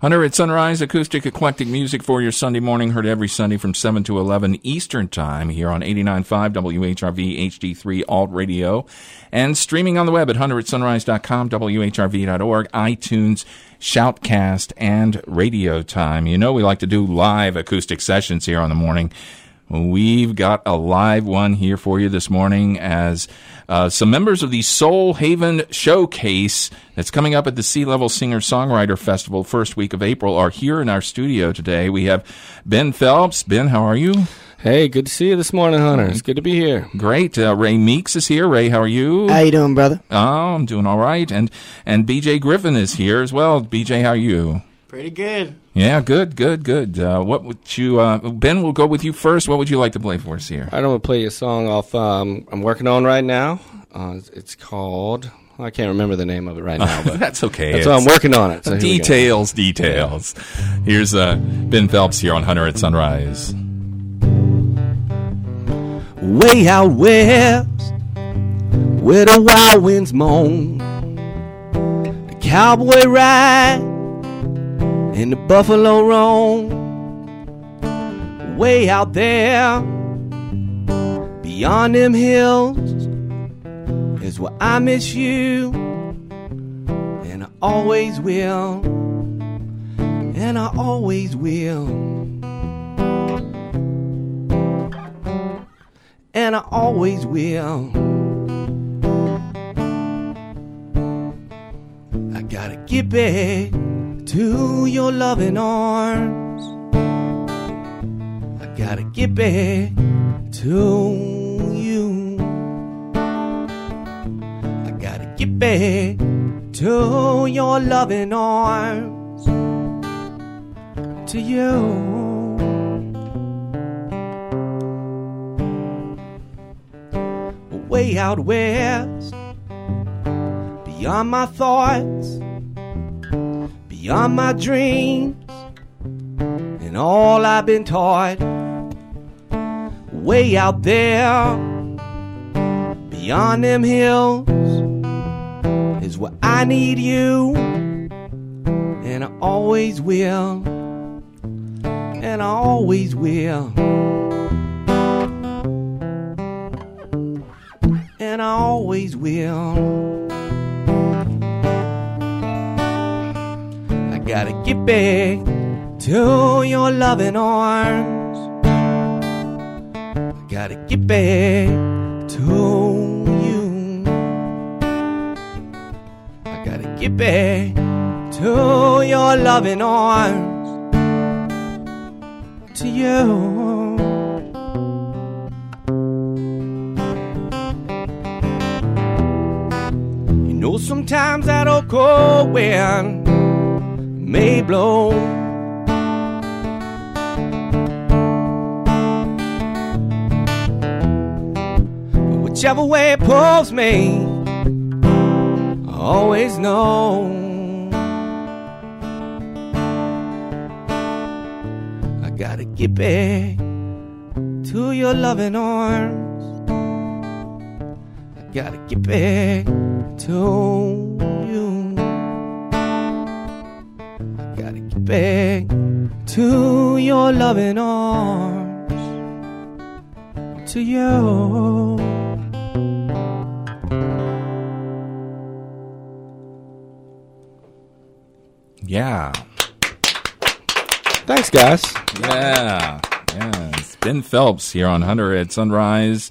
Hunter at Sunrise, acoustic eclectic music for your Sunday morning, heard every Sunday from 7 to 11 Eastern Time here on 89.5 WHRV HD3 Alt Radio and streaming on the web at hunteratsunrise.com, WHRV.org, iTunes, Shoutcast, and Radio Time. You know we like to do live acoustic sessions here on the morning. We've got a live one here for you this morning as uh, some members of the Soul Haven Showcase that's coming up at the Sea Level Singer Songwriter Festival first week of April are here in our studio today. We have Ben Phelps. Ben, how are you? Hey, good to see you this morning, Hunter. It's good to be here. Great. Uh, Ray Meeks is here. Ray, how are you? How you doing, brother? Oh, I'm doing all right. And and BJ Griffin is here as well. BJ, how are you? Pretty good. Yeah, good, good, good. Uh, what would you, uh, Ben? We'll go with you first. What would you like to play for us here? I don't want to play a song off. Um, I'm working on right now. Uh, it's called. I can't remember the name of it right now, but that's okay. That's why I'm working on it. So here details, details. Here's uh, Ben Phelps here on Hunter at Sunrise. Way out west, where the wild winds moan, the cowboy ride and the buffalo roam. Way out there, beyond them hills, is where I miss you, and I always will, and I always will. and I always will. I gotta get back to your loving arms. I gotta get back to you. I gotta get back to your loving arms. To you. way out west, beyond my thoughts, beyond my dreams, and all I've been taught. Way out there, beyond them hills, is where I need you, and I always will, and I always will. and I always will. Gotta get back to your loving arms. I gotta get back to you. I gotta get back to your loving arms. To you. You know sometimes that old cold wind may blow. Whichever way it pulls me, I always know. I gotta get back to your loving arms. I gotta get back to you. Gotta get back to your loving arms. To you. Yeah, Thanks, guys. yeah, yeah. It's Ben Phelps here on Hunter at Sunrise,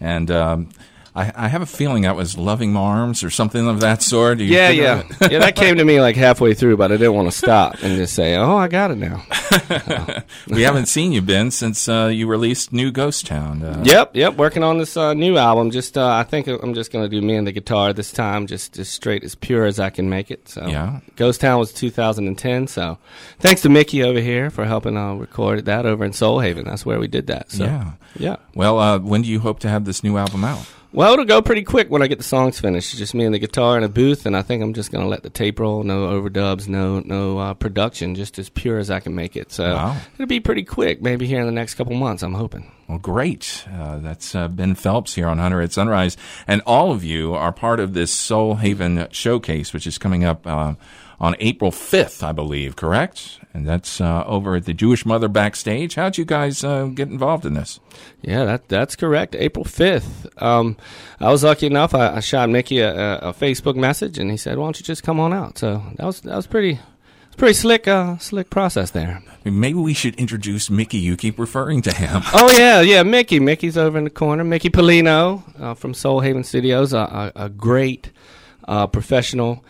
and um, I, I have a feeling that was Loving Arms or something of that sort. You Yeah, yeah, yeah. That came to me like halfway through, but I didn't want to stop and just say, "Oh, I got it now." we haven't seen you, Ben, since uh, you released New Ghost Town. Uh, Yep, yep. Working on this uh, new album. Just, uh, I think I'm just gonna do me and the guitar this time, just as straight as pure as I can make it. So, Yeah. Ghost Town was 2010. So, thanks to Mickey over here for helping uh, record that over in Soul Haven. That's where we did that. So, Yeah. yeah. Well, uh, when do you hope to have this new album out? Well, it'll go pretty quick when I get the songs finished. It's just me and the guitar in a booth, and I think I'm just going to let the tape roll. No overdubs, no no uh, production, just as pure as I can make it. So Wow. it'll be pretty quick. Maybe here in the next couple months. I'm hoping. Well, great. Uh, that's uh, Ben Phelps here on Hunter at Sunrise. And all of you are part of this Soul Haven showcase, which is coming up uh, on April 5th, I believe, correct? And that's uh, over at the Jewish Mother backstage. How'd you guys uh, get involved in this? Yeah, that that's correct. April fifth. Um, I was lucky enough. I, I shot Mickey a, a, Facebook message, and he said, "Why don't you just come on out?" So that was that was pretty. It's pretty slick, uh, slick process there. Maybe we should introduce Mickey. You keep referring to him. Oh yeah, yeah, Mickey. Mickey's over in the corner. Mickey Polino uh, from Soul Haven Studios, a, a, a great uh, professional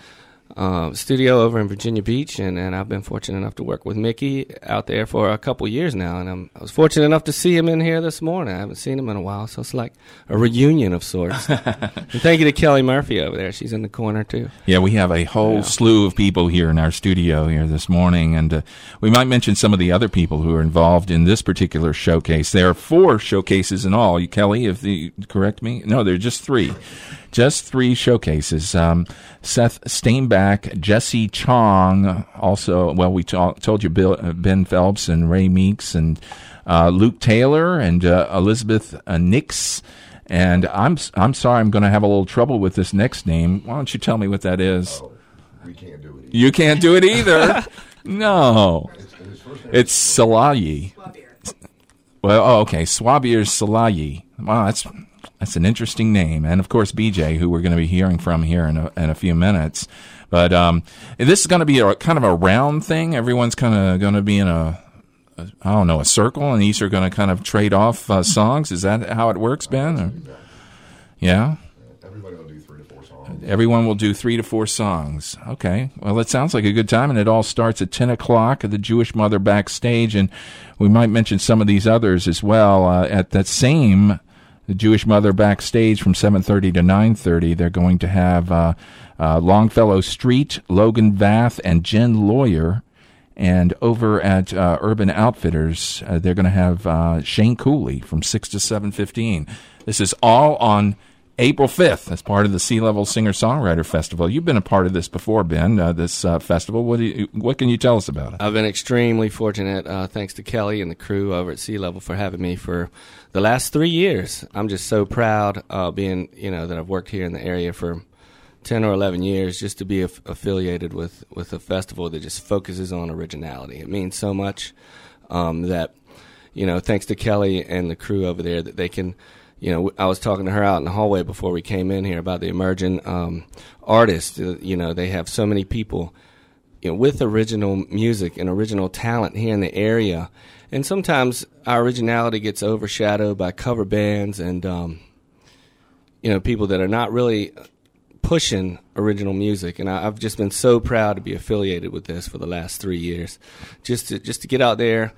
uh, studio over in Virginia Beach, and, and I've been fortunate enough to work with Mickey out there for a couple years now, and I'm, I was fortunate enough to see him in here this morning. I haven't seen him in a while, so it's like a reunion of sorts. and thank you to Kelly Murphy over there; she's in the corner too. Yeah, we have a whole Yeah. slew of people here in our studio here this morning, and uh, we might mention some of the other people who are involved in this particular showcase. There are four showcases in all. You, Kelly, if the correct me, no, there are just three, just three showcases. Um, Seth Steinbach, Jesse Chong, also. Well, we ta- told you Bill, uh, Ben Phelps and Ray Meeks and uh, Luke Taylor and uh, Elizabeth uh, Nix. And I'm I'm sorry, I'm going to have a little trouble with this next name. Why don't you tell me what that is? We can't do it. You can't do it either. no, It's, and his first name it's Salayi. Well, oh, okay, Swabir Salayi. Wow, that's that's an interesting name, and of course BJ, who we're going to be hearing from here in a, in a few minutes. But um, this is going to be a kind of a round thing. Everyone's kind of going to be in a, a I don't know a circle, and these are going to kind of trade off uh, songs. Is that how it works, Ben? Or- yeah. everybody will do three to four songs. Everyone will do three to four songs. Okay. Well, it sounds like a good time, and it all starts at 10 o'clock at the Jewish Mother backstage. And we might mention some of these others as well. Uh, at that same the Jewish Mother backstage from 7.30 to 9.30, they're going to have uh, uh, Longfellow Street, Logan Vath, and Jen Lawyer. And over at uh, Urban Outfitters, uh, they're going to have uh, Shane Cooley from 6 to 7.15. This is all on April 5th as part of the Sea Level Singer Songwriter Festival. You've been a part of this before, Ben, uh, this uh, festival. What, you, what can you tell us about it? I've been extremely fortunate, uh, thanks to Kelly and the crew over at Sea Level for having me for the last three years. I'm just so proud, being you know that I've worked here in the area for ten or eleven years, just to be aff- affiliated with with a festival that just focuses on originality. It means so much um, that you know, thanks to Kelly and the crew over there, that they can. You know, I was talking to her out in the hallway before we came in here about the emerging um, artists. Uh, You know, they have so many people you know, with original music and original talent here in the area. And sometimes our originality gets overshadowed by cover bands and, um, you know, people that are not really pushing original music. And I, I've just been so proud to be affiliated with this for the last three years, just to just to get out there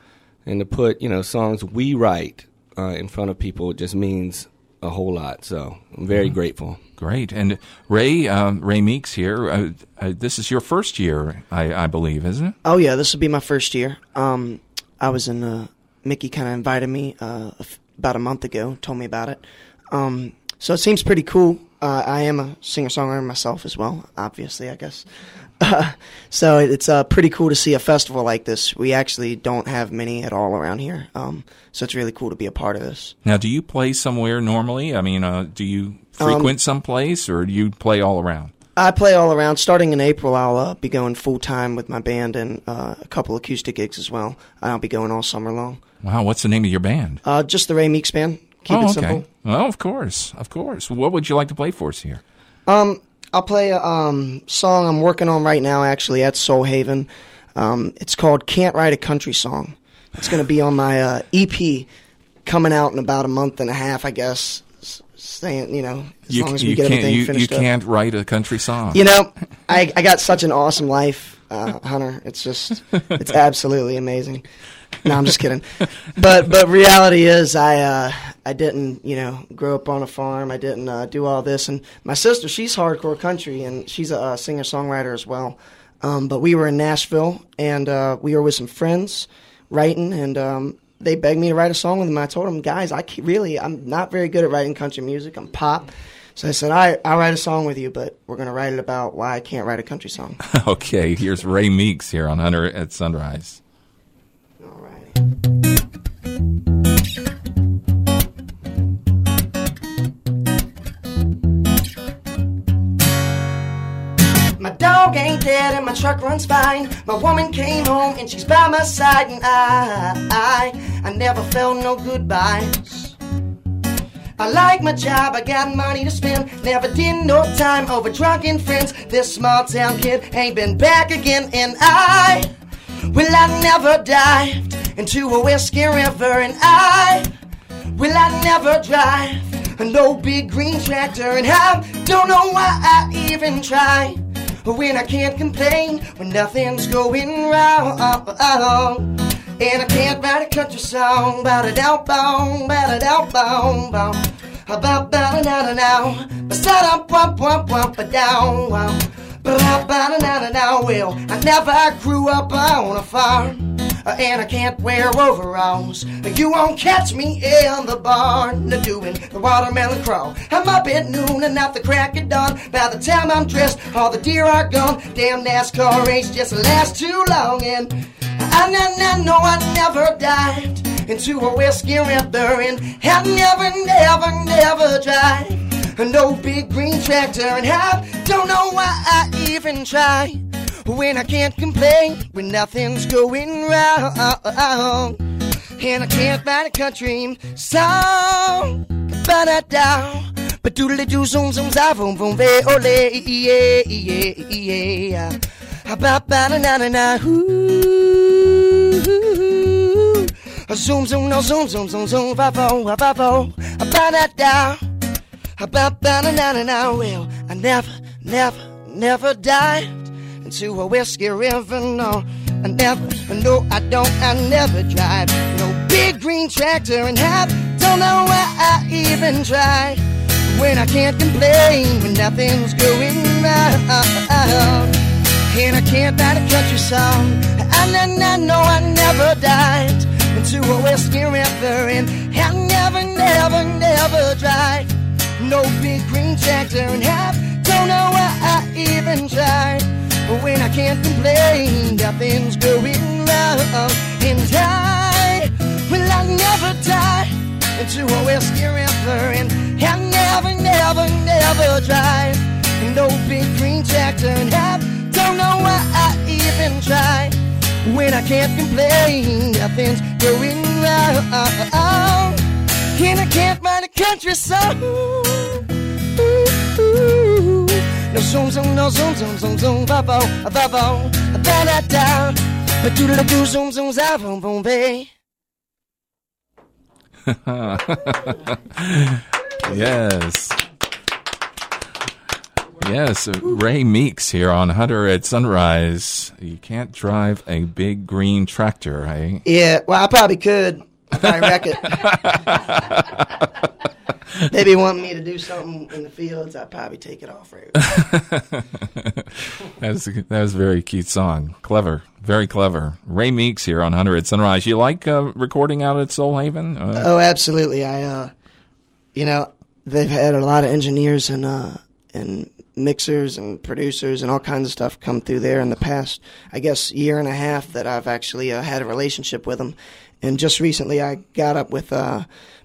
and to put you know songs we write uh, in front of people just means a whole lot. So I'm very grateful. Great. And Ray, uh, Ray Meeks here, uh, uh, this is your first year, I, I believe, isn't it? Oh yeah, this will be my first year. Um, I was in. Uh, Mickey kind of invited me uh, a f- about a month ago. Told me about it. Um, so it seems pretty cool. Uh, I am a singer songwriter myself as well. Obviously, I guess. so it's uh, pretty cool to see a festival like this. We actually don't have many at all around here. Um, so it's really cool to be a part of this. Now, do you play somewhere normally? I mean, uh, do you frequent someplace or do you play all around? I play all around. Starting in April, I'll uh, be going full time with my band and uh, a couple acoustic gigs as well. I'll be going all summer long. Wow, what's the name of your band? Uh, just the Ray Meeks band. Keep oh, it okay. simple. Well, of course, of course. What would you like to play for us here? Um, I'll play a um, song I'm working on right now, actually, at Soul Haven. Um, it's called Can't Write a Country Song. It's going to be on my uh, EP coming out in about a month and a half, I guess. Saying, you know, as You, long as we get can't. everything You, you finished up. can't write a country song. You know, I, I got such an awesome life, uh, Hunter. It's just, it's absolutely amazing. No, I'm just kidding. But but reality is, I uh, I didn't you know grow up on a farm. I didn't uh, do all this. And my sister, she's hardcore country, and she's a uh, singer songwriter as well. Um, but we were in Nashville, and uh, we were with some friends writing, and um, they begged me to write a song with them. I told them, guys, I really I'm not very good at writing country music. I'm pop. So I said, right, I'll write a song with you, but we're going to write it about why I can't write a country song. okay, here's Ray Meeks here on Hunter at Sunrise. Dog ain't dead and my truck runs fine. My woman came home and she's by my side, and I, I, I never felt no goodbyes. I like my job, I got money to spend. Never did no time over drunken friends. This small town kid ain't been back again, and I, well, I never dived into a whiskey river, and I, well, I never drive And no big green tractor, and I don't know why I even When I can't complain, when nothing's going wrong. And I can't write a country song, bout it out, boom, bout it out, boom, boom. About bout it out now, but start up, pump, pump, pump, down, wow. But about it out now, well, I never grew up on a farm. And I can't wear overalls. You won't catch me in the barn doing the watermelon crawl. I'm up at noon and at the crack of dawn. By the time I'm dressed, all the deer are gone. Damn NASCAR race just lasts too long. And I, know I never dived into a whiskey river, and I never, never, never drive no big green tractor, and I don't know why I even try when I can't complain, when nothing's going wrong, and I can't find a country song, but I down. But doodly doo zoom zoom za boom boom ve ole yeah yeah yeah. Ba ba na na na na ooh. Zoom zoom no zoom zoom zoom zoom va vo va vo. Ba da da. Ba ba na na na na. Well, I never never never dived into a whiskey river. No, I never. No, I don't. I never drive no big green tractor and have don't know why I even try when I can't complain when nothing's going wrong. And I can't write a country song. And I, I know I never dived into a whiskey river. And I never, never, never drive no big green tractor. And have, don't know why I even tried. When I can't complain, nothing's going wrong. And I, well, I never dive into a whiskey river. And I never, never, never drive no big green tractor. And I don't know why I even try when I can't complain. Nothing's going wrong, and I can't write a country song. No zoom zoom, no zoom zoom zoom zoom, ba bo, ba bo, ba da da, ba doo da doo zoom zoom za boom boom bay. Yes. Yes, Ray Meeks here on Hunter at Sunrise. You can't drive a big green tractor, eh? Yeah, well, I probably could if I wreck it. Maybe want me to do something in the fields, I'd probably take it off road. That's that was a very cute song. Clever, very clever. Ray Meeks here on Hunter at Sunrise. You like uh, recording out at Soul Haven? Uh, Oh, absolutely. I, uh, you know, they've had a lot of engineers and uh, and mixers and producers and all kinds of stuff come through there in the past, I guess, year and a half that I've actually uh, had a relationship with them. And just recently, I got up with uh,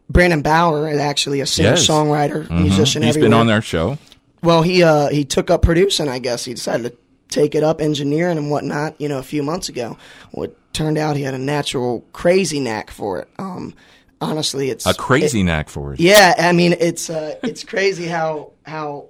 Brandon Bauer, actually a singer Yes. songwriter, mhm. musician. He's everywhere. been on their show. Well, he uh, he took up producing. I guess he decided to take it up engineering and whatnot. You know, a few months ago. Well, it turned out he had a natural crazy knack for it. Um, honestly, it's A crazy knack for it. yeah, I mean, it's uh, it's crazy how how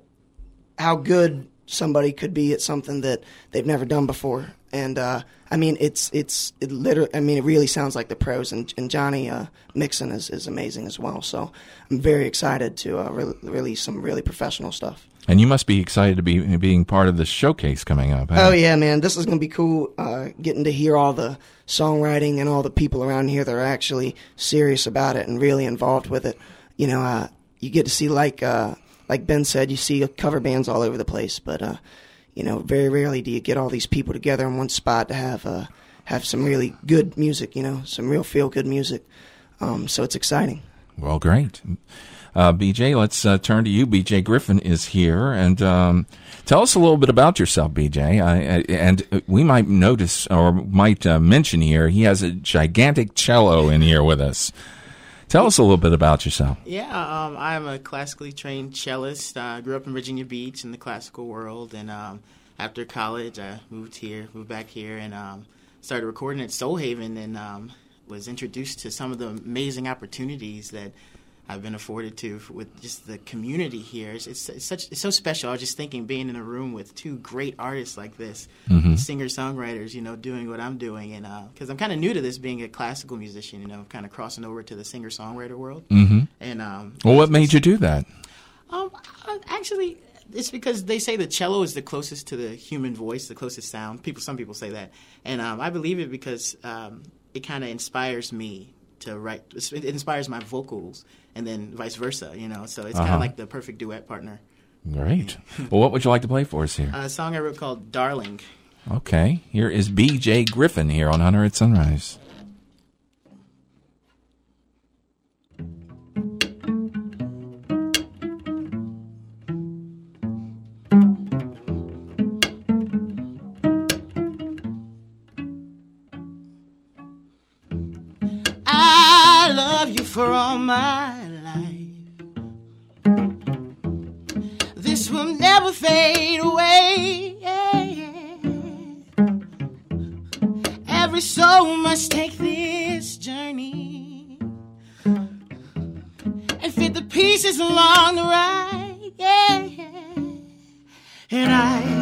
how good somebody could be at something that they've never done before. And uh, I mean, it's it's it literally. I mean, it really sounds like the pros. And, and Johnny uh, Mixon is, is amazing as well. So I'm very excited to uh, re- release some really professional stuff. And you must be excited to be being part of the showcase coming up. huh? Oh yeah, man, this is gonna be cool. Uh, getting to hear all the songwriting and all the people around here that are actually serious about it and really involved with it. You know, uh, you get to see like uh, like Ben said, you see cover bands all over the place, but uh, you know, very rarely do you get all these people together in one spot to have uh, have some really good music. You know, some real feel good music. Um, so it's exciting. Well, great. Uh, BJ, let's uh, turn to you. BJ Griffin is here, and um, tell us a little bit about yourself, BJ. I, I, and we might notice or might uh, mention here he has a gigantic cello in here with us. Tell us a little bit about yourself. Yeah, um, I am a classically trained cellist. I grew up in Virginia Beach in the classical world, and um, after college, I moved here, moved back here, and um, started recording at Soul Haven, and um, was introduced to some of the amazing opportunities that I've been afforded to with just the community here. It's, it's, it's such it's so special. I was just thinking, being in a room with two great artists like this, singer songwriters, you know, doing what I'm doing, and because I'm kind of new to this, being a classical musician, you know, kind of crossing over to the singer songwriter world, mm-hmm. and um, Well, what made you do that? um, uh, actually, it's because they say the cello is the closest to the human voice, the closest sound. People, some people say that, and um, I believe it because um, it kind of inspires me to write. It inspires my vocals, and then vice versa. You know, so it's kind Uh-huh. of like the perfect duet partner. Great. well, what would you like to play for us here? A song I wrote called "Darling." Okay, here is B.J. Griffin here on Hunter at Sunrise. You for all my life. This will never fade away. Every soul must take this journey and fit the pieces along the ride. And I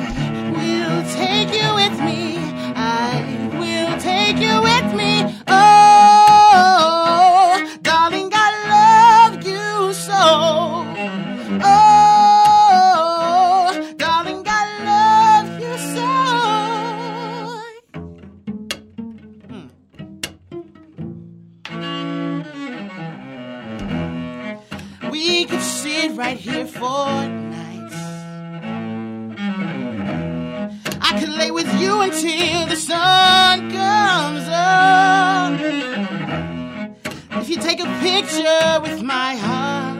picture with my heart,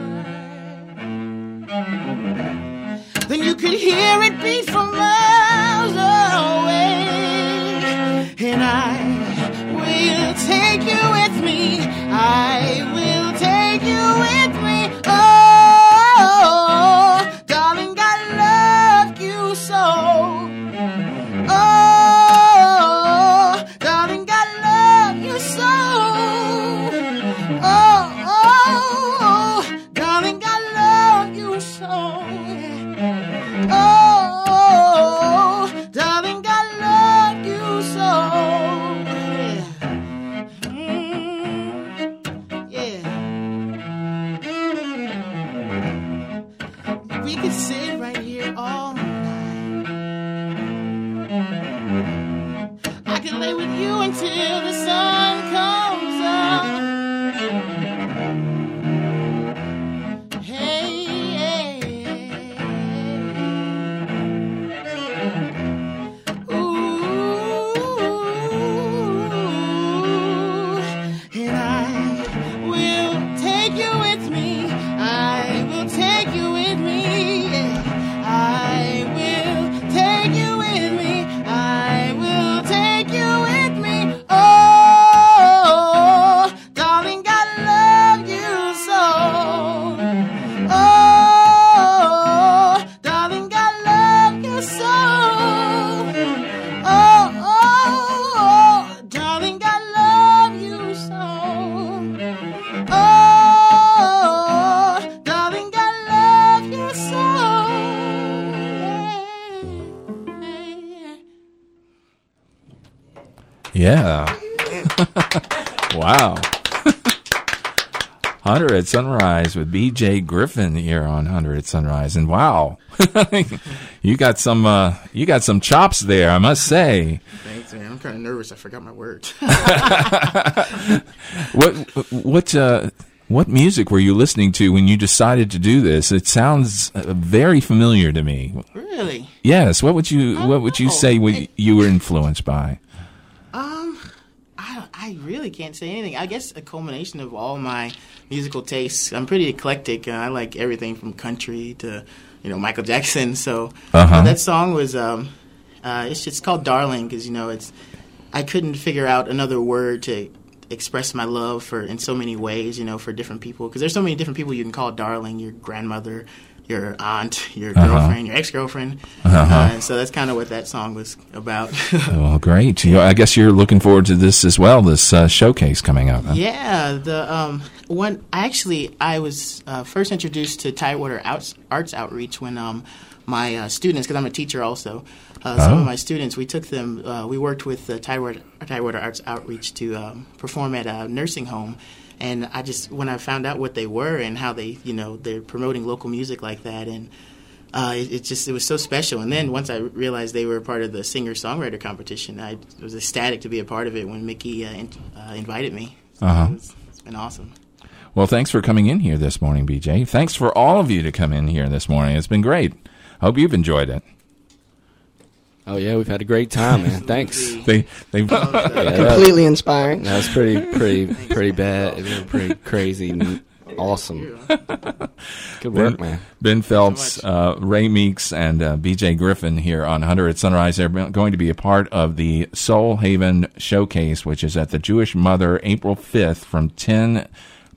then you could hear it beat from miles away. And I will take you esquecer. Yeah. Wow. Hunter at Sunrise with B.J. Griffin here on Hunter at Sunrise, and wow, you got some uh, you got some chops there, I must say. Thanks, man. I'm kind of nervous. I forgot my words. What what uh, what music were you listening to when you decided to do this? It sounds uh, very familiar to me. really? Yes. What would you what would you know. say you were influenced by? I really can't say anything. I guess a culmination of all my musical tastes. I'm pretty eclectic. Uh, I like everything from country to you know Michael Jackson. So Uh-huh. that song was um, uh, it's just called Darling because you know it's I couldn't figure out another word to express my love for in so many ways. You know for different people because there's so many different people you can call darling. Your grandmother. Your aunt, your Uh-huh. girlfriend, your ex girlfriend. Uh, and so that's kind of what that song was about. Well, great. You, I guess you're looking forward to this as well. This uh, showcase coming up. huh? Yeah, the um, one actually I was uh, first introduced to Tidewater Arts, Arts Outreach when um, my uh, students, because I'm a teacher also, uh, some Oh. of my students, we took them, uh, we worked with the Tidewater, Tidewater Arts Outreach to um, perform at a nursing home. And I just, when I found out what they were and how they, you know, they're promoting local music like that, and uh, it, it just, it was so special. And then once I realized they were part of the singer songwriter competition, I was ecstatic to be a part of it when Mickey uh, in, uh, invited me. So Uh-huh. it was, it's been awesome. Well, thanks for coming in here this morning, BJ. Thanks for all of you to come in here this morning. It's been great. Hope you've enjoyed it. Oh yeah, we've had a great time, man. Thanks. They they Yeah, that, Completely inspiring. that was pretty, pretty, pretty bad. It was pretty crazy, awesome. Good work, man. Ben Phelps, uh, Ray Meeks, and uh, BJ Griffin here on Hunter at Sunrise. They're going to be a part of the Soul Haven Showcase, which is at the Jewish Mother April 5th from 10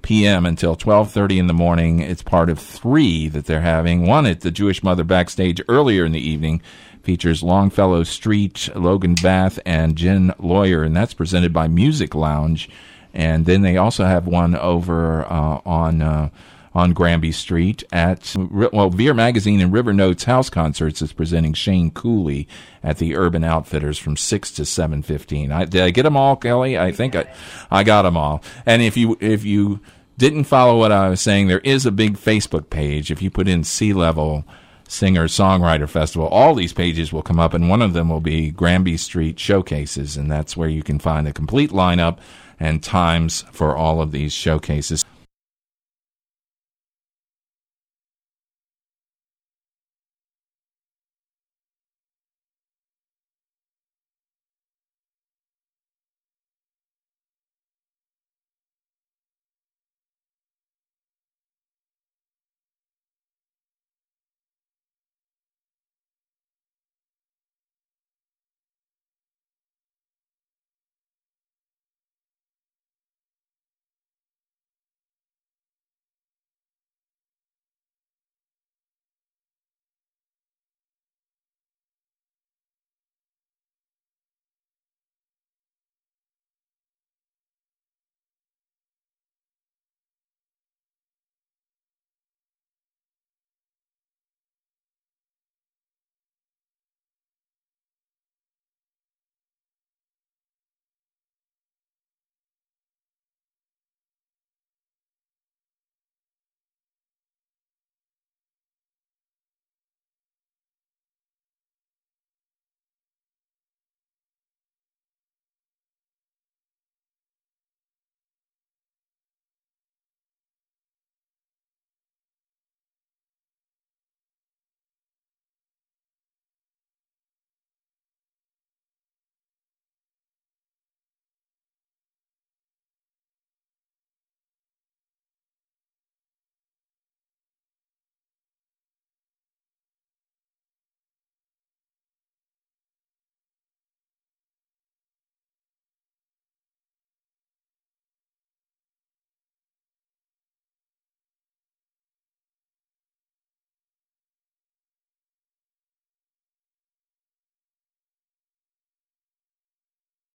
p.m. until 12:30 in the morning. It's part of three that they're having. One at the Jewish Mother backstage earlier in the evening features Longfellow Street, Logan Bath, and Jen Lawyer, and that's presented by Music Lounge. And then they also have one over uh, on uh, on Granby Street at well, Veer Magazine and River Notes House Concerts is presenting Shane Cooley at the Urban Outfitters from six to seven fifteen. I, did I get them all, Kelly? I think I I got them all. And if you if you didn't follow what I was saying, there is a big Facebook page. If you put in Sea Level Singer Songwriter Festival, all these pages will come up, and one of them will be Granby Street Showcases, and that's where you can find the complete lineup and times for all of these showcases.